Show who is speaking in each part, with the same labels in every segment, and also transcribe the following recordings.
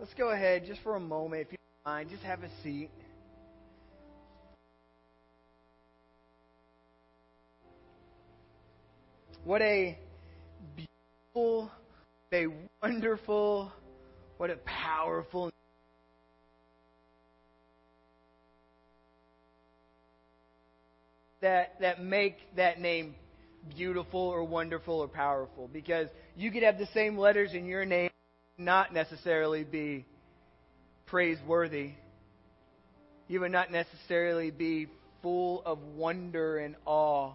Speaker 1: let's go ahead just for a moment, if you don't mind, just have a seat. What a beautiful, a wonderful, what a powerful that that make that name beautiful or wonderful or powerful because you could have the same letters in your name not necessarily be praiseworthy. You would not necessarily be full of wonder and awe.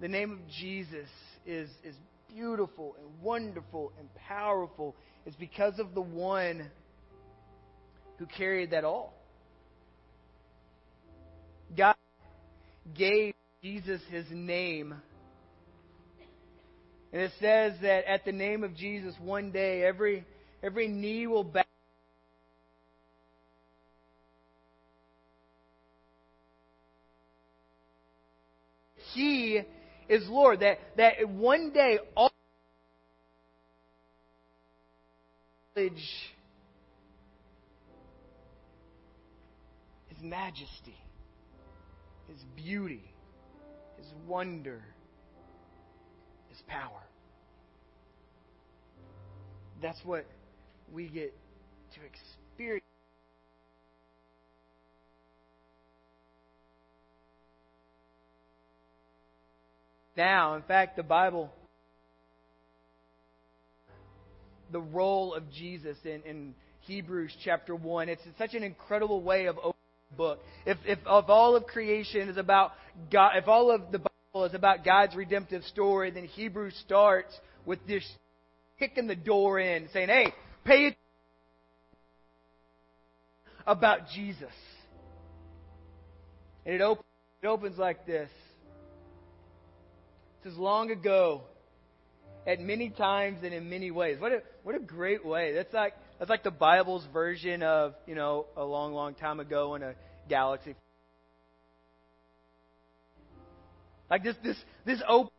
Speaker 1: The name of Jesus is, is beautiful and wonderful and powerful. It's because of the one who carried that all. God gave Jesus his name. And it says that at the name of Jesus, one day every, every knee will bow. He is Lord. That, that one day all knowledge His majesty, His beauty, His wonder, His power. That's what we get to experience. Now, in fact, the Bible, the role of Jesus in, in Hebrews chapter 1, it's such an incredible way of opening the book. If, if, if all of creation is about God, if all of the Is about God's redemptive story, then Hebrews starts with this kicking the door in, saying, hey, pay attention about Jesus. And it, op- it opens like this. It says, long ago, at many times and in many ways. What a, what a great way. That's like, that's like the Bible's version of, you know, a long, long time ago in a galaxy. Like this, this, this open,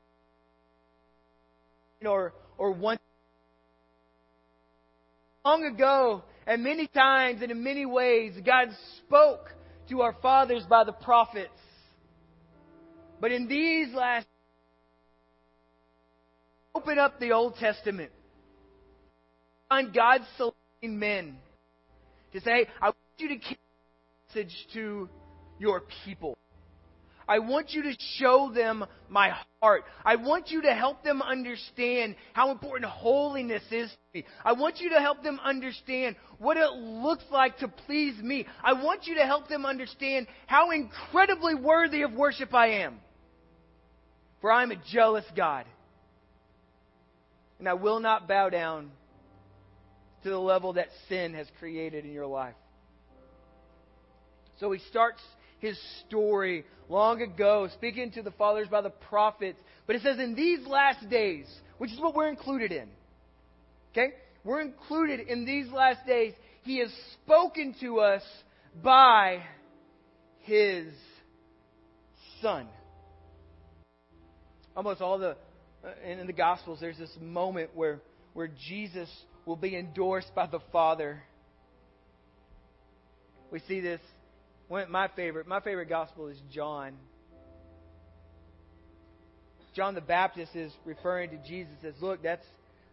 Speaker 1: or, or one long ago, and many times and in many ways, God spoke to our fathers by the prophets. But in these last open up the Old Testament, find God selecting men to say, I want you to keep message to your people. I want you to show them my heart. I want you to help them understand how important holiness is to me. I want you to help them understand what it looks like to please me. I want you to help them understand how incredibly worthy of worship I am. For I am a jealous God. And I will not bow down to the level that sin has created in your life. So he starts his story long ago, speaking to the fathers by the prophets. But it says, in these last days, which is what we're included in. Okay? We're included in these last days. He has spoken to us by his Son. Almost all the, uh, in the Gospels, there's this moment where, where Jesus will be endorsed by the Father. We see this one, my favorite, my favorite gospel is John. John the Baptist is referring to Jesus as, look, that's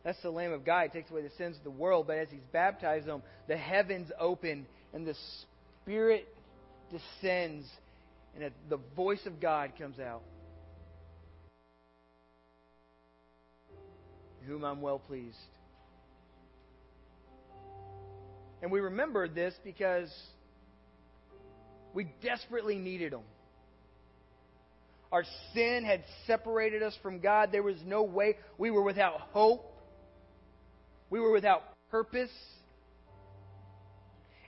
Speaker 1: that's the Lamb of God. He takes away the sins of the world. But as he's baptized them, the heavens open and the Spirit descends, and the voice of God comes out. whom I'm well pleased. And we remember this because we desperately needed Him. Our sin had separated us from God. There was no way. We were without hope. We were without purpose.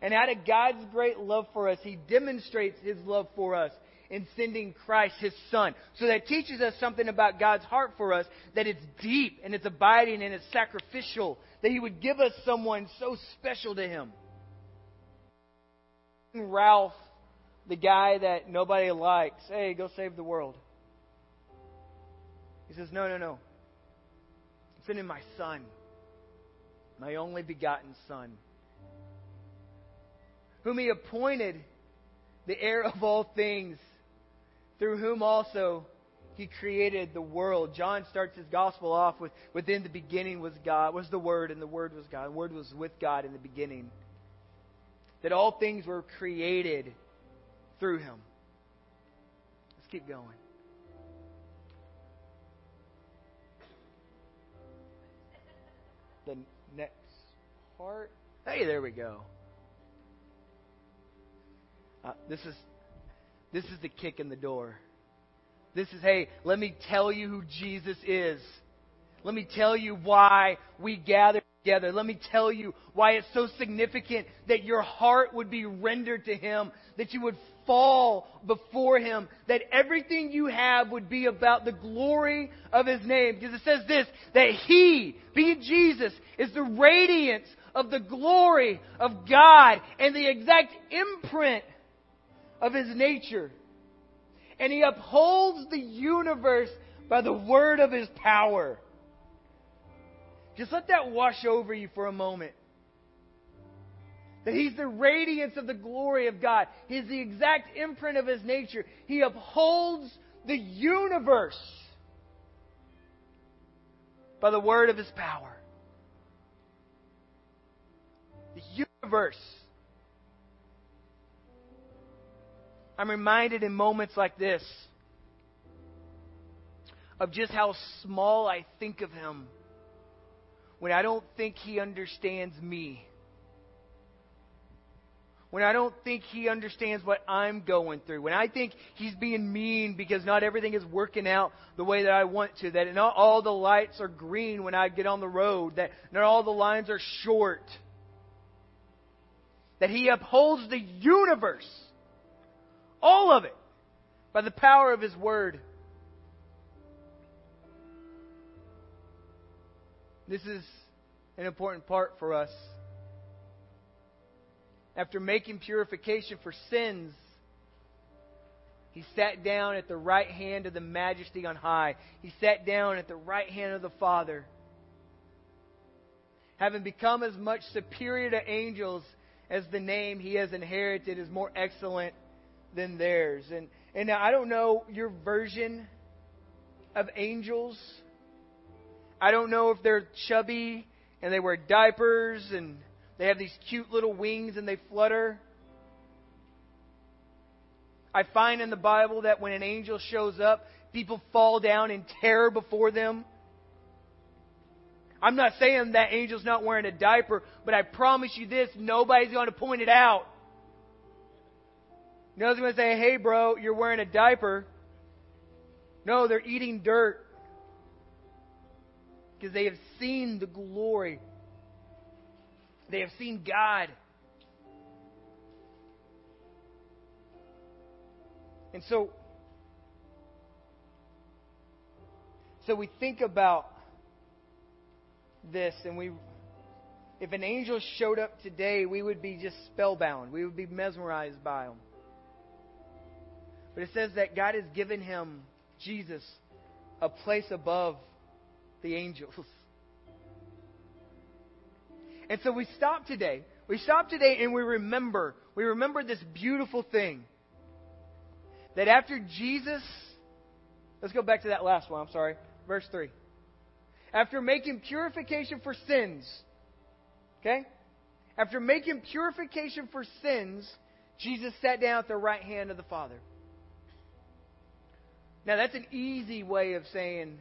Speaker 1: And out of God's great love for us, He demonstrates His love for us in sending Christ, His Son. So that teaches us something about God's heart for us that it's deep and it's abiding and it's sacrificial. That He would give us someone so special to Him. Ralph the guy that nobody likes, hey, go save the world. He says, no, no, no. sending my Son, my only begotten Son, whom He appointed the heir of all things, through whom also He created the world. John starts his gospel off with, within the beginning was God, was the Word, and the Word was God. The Word was with God in the beginning. That all things were created through Him. Let's keep going. The next part. Hey, there we go. Uh, this is this is the kick in the door. This is hey, let me tell you who Jesus is. Let me tell you why we gather together. Let me tell you why it's so significant that your heart would be rendered to Him, that you would fall before Him, that everything you have would be about the glory of His name. Because it says this, that He, being Jesus, is the radiance of the glory of God and the exact imprint of his nature. And he upholds the universe by the word of his power. Just let that wash over you for a moment. That he's the radiance of the glory of God. He's the exact imprint of his nature. He upholds the universe by the word of his power. The universe I'm reminded in moments like this of just how small I think of him when I don't think he understands me. When I don't think he understands what I'm going through. When I think he's being mean because not everything is working out the way that I want to. That not all the lights are green when I get on the road. That not all the lines are short. That he upholds the universe all of it. By the power of His Word. This is an important part for us. After making purification for sins, he sat down at the right hand of the majesty on high. He sat down at the right hand of the Father. Having become as much superior to angels as the name he has inherited is more excellent than theirs. And and now I don't know your version of angels. I don't know if they're chubby and they wear diapers and they have these cute little wings and they flutter. I find in the Bible that when an angel shows up, people fall down in terror before them. I'm not saying that angel's not wearing a diaper, but I promise you this nobody's going to point it out. No one's going to say, hey, bro, you're wearing a diaper. No, they're eating dirt because they have seen the glory. They have seen God. And so, so we think about this, and we, if an angel showed up today, we would be just spellbound. We would be mesmerized by him. But it says that God has given him, Jesus, a place above the angels. And so we stop today. We stop today and we remember. We remember this beautiful thing. That after Jesus, let's go back to that last one, I'm sorry, verse 3. After making purification for sins, okay? After making purification for sins, Jesus sat down at the right hand of the Father. Now, that's an easy way of saying,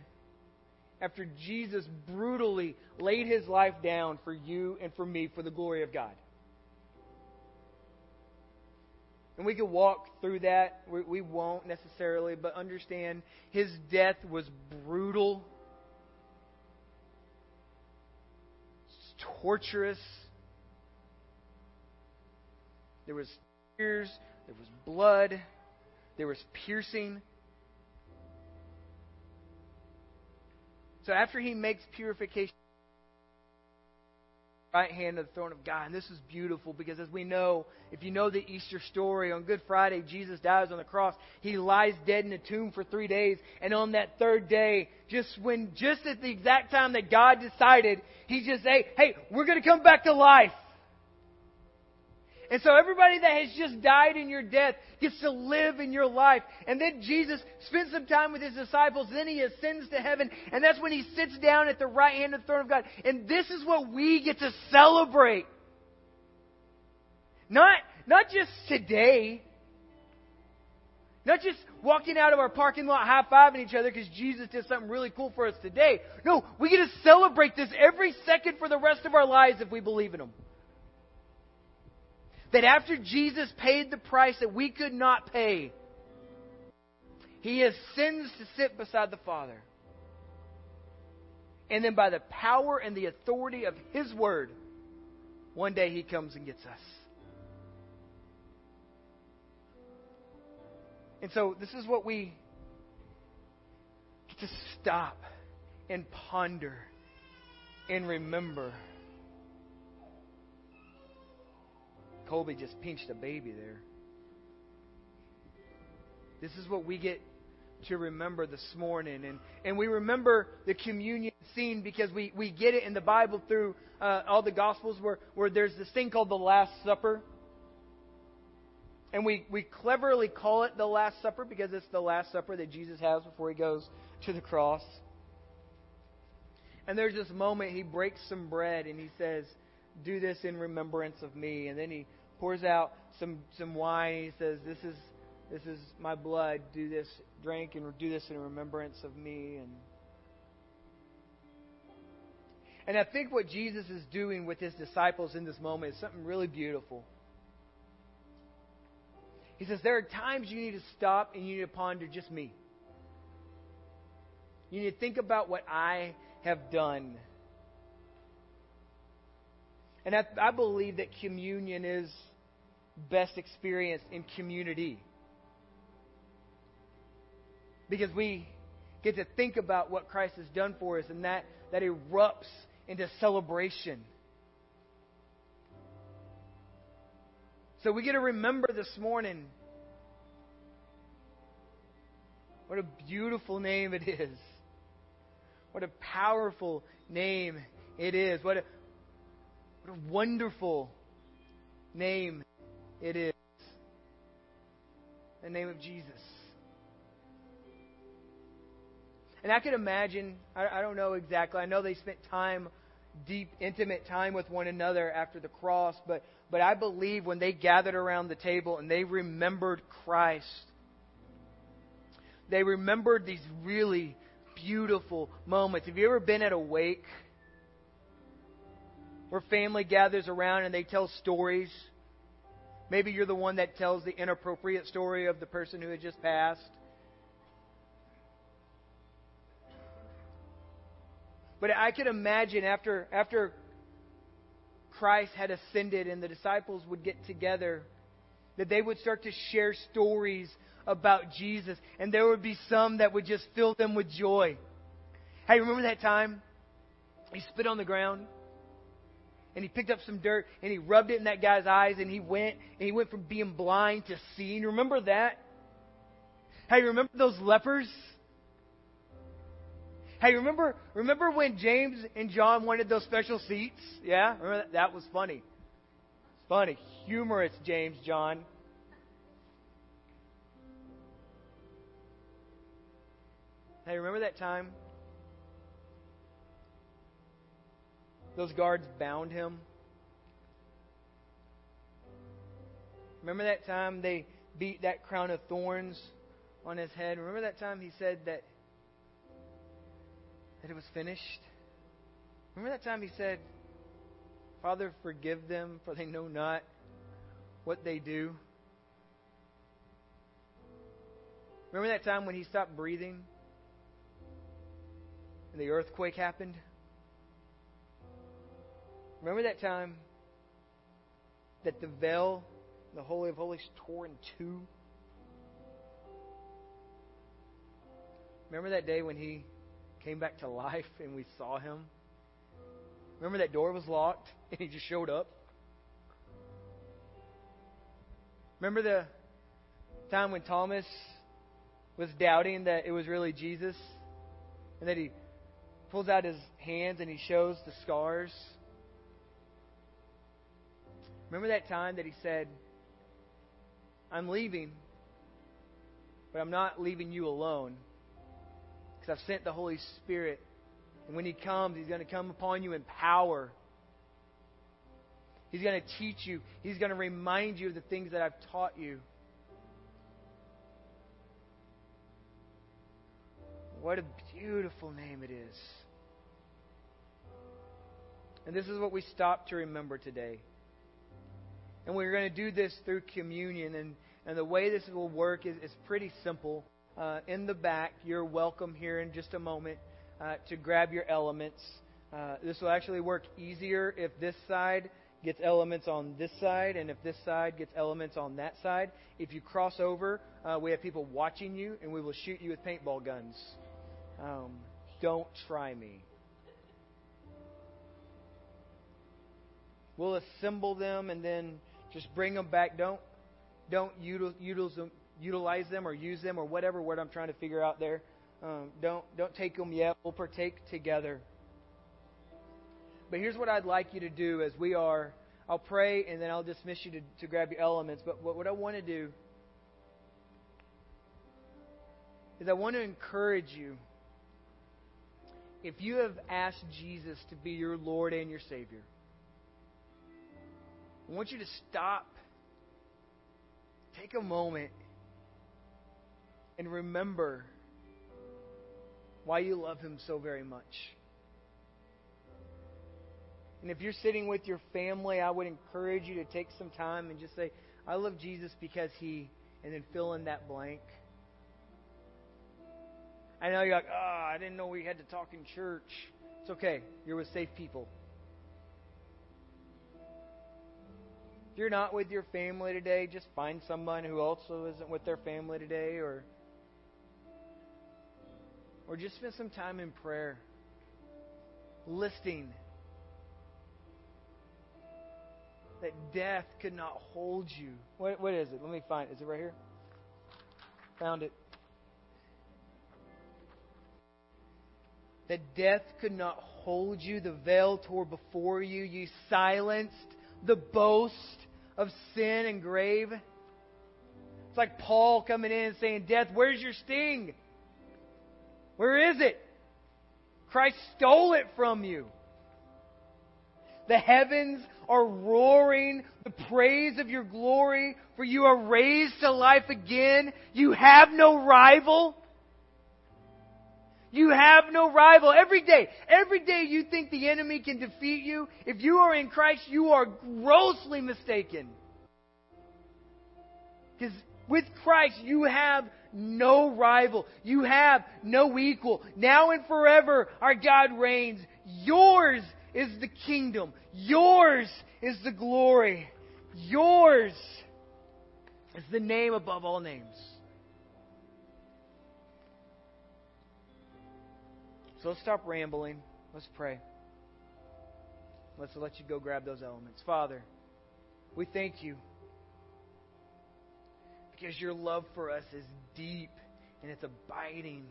Speaker 1: after Jesus brutally laid his life down for you and for me for the glory of God. And we could walk through that. We, we won't necessarily, but understand his death was brutal, it's torturous. There was tears, there was blood, there was piercing. So after he makes purification, right hand of the throne of God. And this is beautiful because, as we know, if you know the Easter story, on Good Friday, Jesus dies on the cross. He lies dead in a tomb for three days. And on that third day, just when, just at the exact time that God decided, He just say, hey, we're going to come back to life. And so everybody that has just died in your death gets to live in your life. And then Jesus spends some time with his disciples. Then he ascends to heaven. And that's when he sits down at the right hand of the throne of God. And this is what we get to celebrate. Not, not just today. Not just walking out of our parking lot high fiving each other because Jesus did something really cool for us today. No, we get to celebrate this every second for the rest of our lives if we believe in Him. That after Jesus paid the price that we could not pay, he ascends to sit beside the Father. And then by the power and the authority of his word, one day he comes and gets us. And so this is what we get to stop and ponder and remember. Colby just pinched a baby there. This is what we get to remember this morning. And, and we remember the communion scene because we, we get it in the Bible through uh, all the Gospels where, where there's this thing called the Last Supper. And we, we cleverly call it the Last Supper because it's the Last Supper that Jesus has before he goes to the cross. And there's this moment he breaks some bread and he says, Do this in remembrance of me. And then he pours out some some wine. He says, "This is this is my blood. Do this, drink, and do this in remembrance of me." And and I think what Jesus is doing with his disciples in this moment is something really beautiful. He says, There are times you need to stop and you need to ponder just me. You need to think about what I have done. And I, I believe that communion is best experienced in community. Because we get to think about what Christ has done for us, and that, that erupts into celebration. So we get to remember this morning what a beautiful name it is. What a powerful name it is. What a, what a wonderful name it is. The name of Jesus. And I could imagine, I, I don't know exactly, I know they spent time, deep, intimate time with one another after the cross, but, but I believe when they gathered around the table and they remembered Christ, they remembered these really beautiful moments. Have you ever been at a wake where family gathers around and they tell stories? Maybe you're the one that tells the inappropriate story of the person who had just passed. But I could imagine after, after Christ had ascended and the disciples would get together, that they would start to share stories about Jesus, and there would be some that would just fill them with joy. Hey, remember that time? He spit on the ground and he picked up some dirt and he rubbed it in that guy's eyes and he went and he went from being blind to seeing. Remember that? Hey, remember those lepers? Hey, remember remember when James and John wanted those special seats? Yeah? Remember that? That was funny. It's funny. Humorous, James, John. Hey, remember that time Those guards bound him. Remember that time they beat that crown of thorns on his head? Remember that time he said that that it was finished? Remember that time he said, "Father, forgive them, for they know not what they do." Remember that time when he stopped breathing and the earthquake happened? Remember that time that the veil, the Holy of Holies, tore in two? Remember that day when he came back to life and we saw him? Remember that door was locked and he just showed up? Remember the time when Thomas was doubting that it was really Jesus? And that he pulls out his hands and he shows the scars? Remember that time that he said, I'm leaving, but I'm not leaving you alone because I've sent the Holy Spirit. And when He comes, He's going to come upon you in power. He's going to teach you, He's going to remind you of the things that I've taught you. What a beautiful name it is. And this is what we stop to remember today. And we're going to do this through communion. And, and the way this will work is, is pretty simple. Uh, in the back, you're welcome here in just a moment uh, to grab your elements. Uh, this will actually work easier if this side gets elements on this side and if this side gets elements on that side. If you cross over, uh, we have people watching you and we will shoot you with paintball guns. Um, don't try me. We'll assemble them and then just bring them back. Don't don't utilize them, utilize them or use them or whatever word I'm trying to figure out there. Um, don't don't take them yet. We'll partake together. But here's what I'd like you to do as we are. I'll pray and then I'll dismiss you to, to grab your elements. But what, what I want to do is I want to encourage you. If you have asked Jesus to be your Lord and your Savior, I want you to stop, take a moment, and remember why you love Him so very much. And if you're sitting with your family, I would encourage you to take some time and just say, I love Jesus because He, and then fill in that blank. I know you're like, oh, I didn't know we had to talk in church. It's okay. You're with safe people. If you're not with your family today, just find someone who also isn't with their family today or or just spend some time in prayer listing that death could not hold you. What, what is it? Let me find Is it right here? Found it. That death could not hold you. The veil tore before you. You silenced the boast of sin and grave. It's like Paul coming in and saying, Death, where's your sting? Where is it? Christ stole it from you. The heavens are roaring the praise of your glory, for you are raised to life again. You have no rival. You have no rival. Every day, every day you think the enemy can defeat you. If you are in Christ, you are grossly mistaken. Because with Christ, you have no rival. You have no equal. Now and forever, our God reigns. Yours is the kingdom. Yours is the glory. Yours is the name above all names. So let's stop rambling. Let's pray. Let's let you go grab those elements. Father, we thank you because your love for us is deep and it's abiding.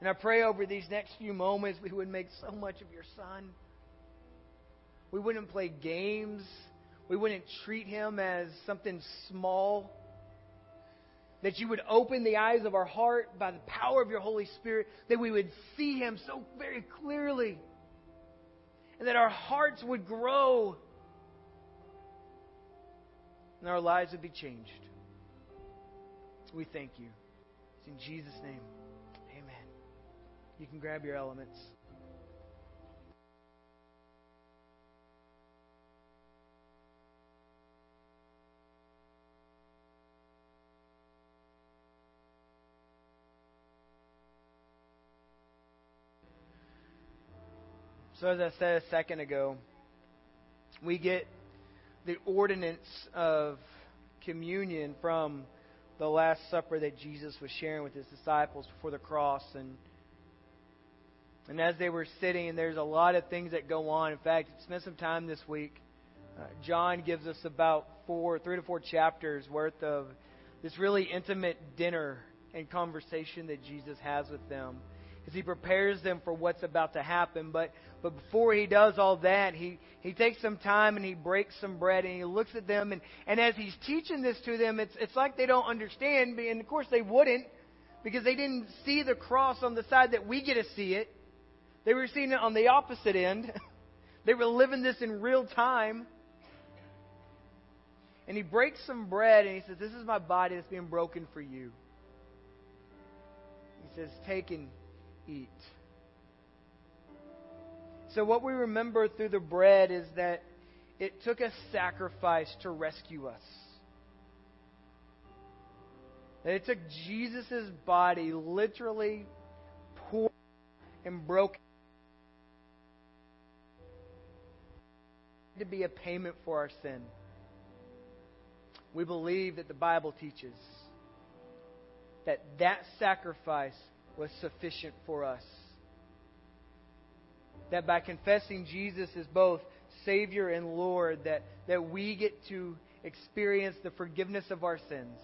Speaker 1: And I pray over these next few moments we would make so much of your Son. We wouldn't play games. We wouldn't treat him as something small that you would open the eyes of our heart by the power of your Holy Spirit, that we would see Him so very clearly, and that our hearts would grow, and our lives would be changed. We thank you. It's in Jesus' name. Amen. You can grab your elements. So, as I said a second ago, we get the ordinance of communion from the Last Supper that Jesus was sharing with his disciples before the cross. And And as they were sitting, there's a lot of things that go on. In fact, spent some time this week. Uh, John gives us about four, three to four chapters worth of this really intimate dinner and conversation that Jesus has with them as he prepares them for what's about to happen. But but before he does all that, he, he takes some time and he breaks some bread and he looks at them and, and as he's teaching this to them, it's it's like they don't understand, and of course they wouldn't, because they didn't see the cross on the side that we get to see it. They were seeing it on the opposite end. they were living this in real time. And he breaks some bread and he says, This is my body that's being broken for you. He says, Take and eat. So, what we remember through the bread is that it took a sacrifice to rescue us. It took Jesus' body literally poured and broken to be a payment for our sin. We believe that the Bible teaches that that sacrifice was sufficient for us. That by confessing Jesus as both Savior and Lord, that, that we get to experience the forgiveness of our sins.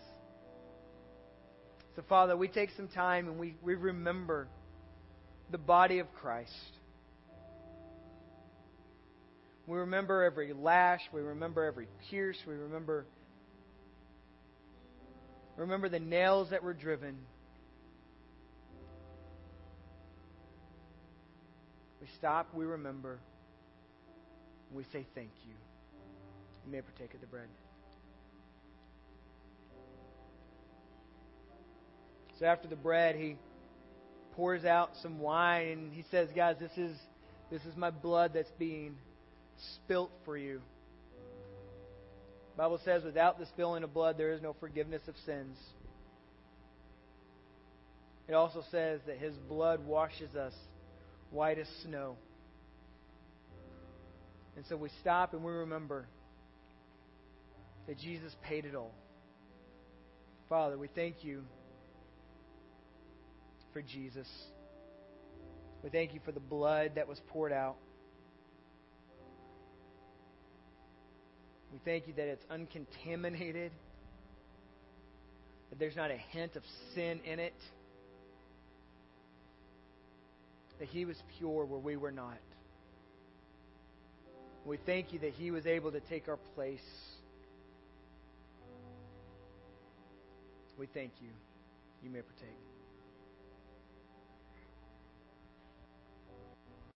Speaker 1: So, Father, we take some time and we, we remember the body of Christ. We remember every lash, we remember every pierce, we remember remember the nails that were driven. We stop, we remember, we say thank you. You may partake of the bread. So after the bread, he pours out some wine and he says, "Guys, this is this is my blood that's being spilt for you." The Bible says, "Without the spilling of blood, there is no forgiveness of sins." It also says that his blood washes us white as snow. And so we stop and we remember that Jesus paid it all. Father, we thank you for Jesus. We thank you for the blood that was poured out. We thank you that it's uncontaminated, that there's not a hint of sin in it that he was pure where we were not. We thank you that he was able to take our place. We thank you. You may partake.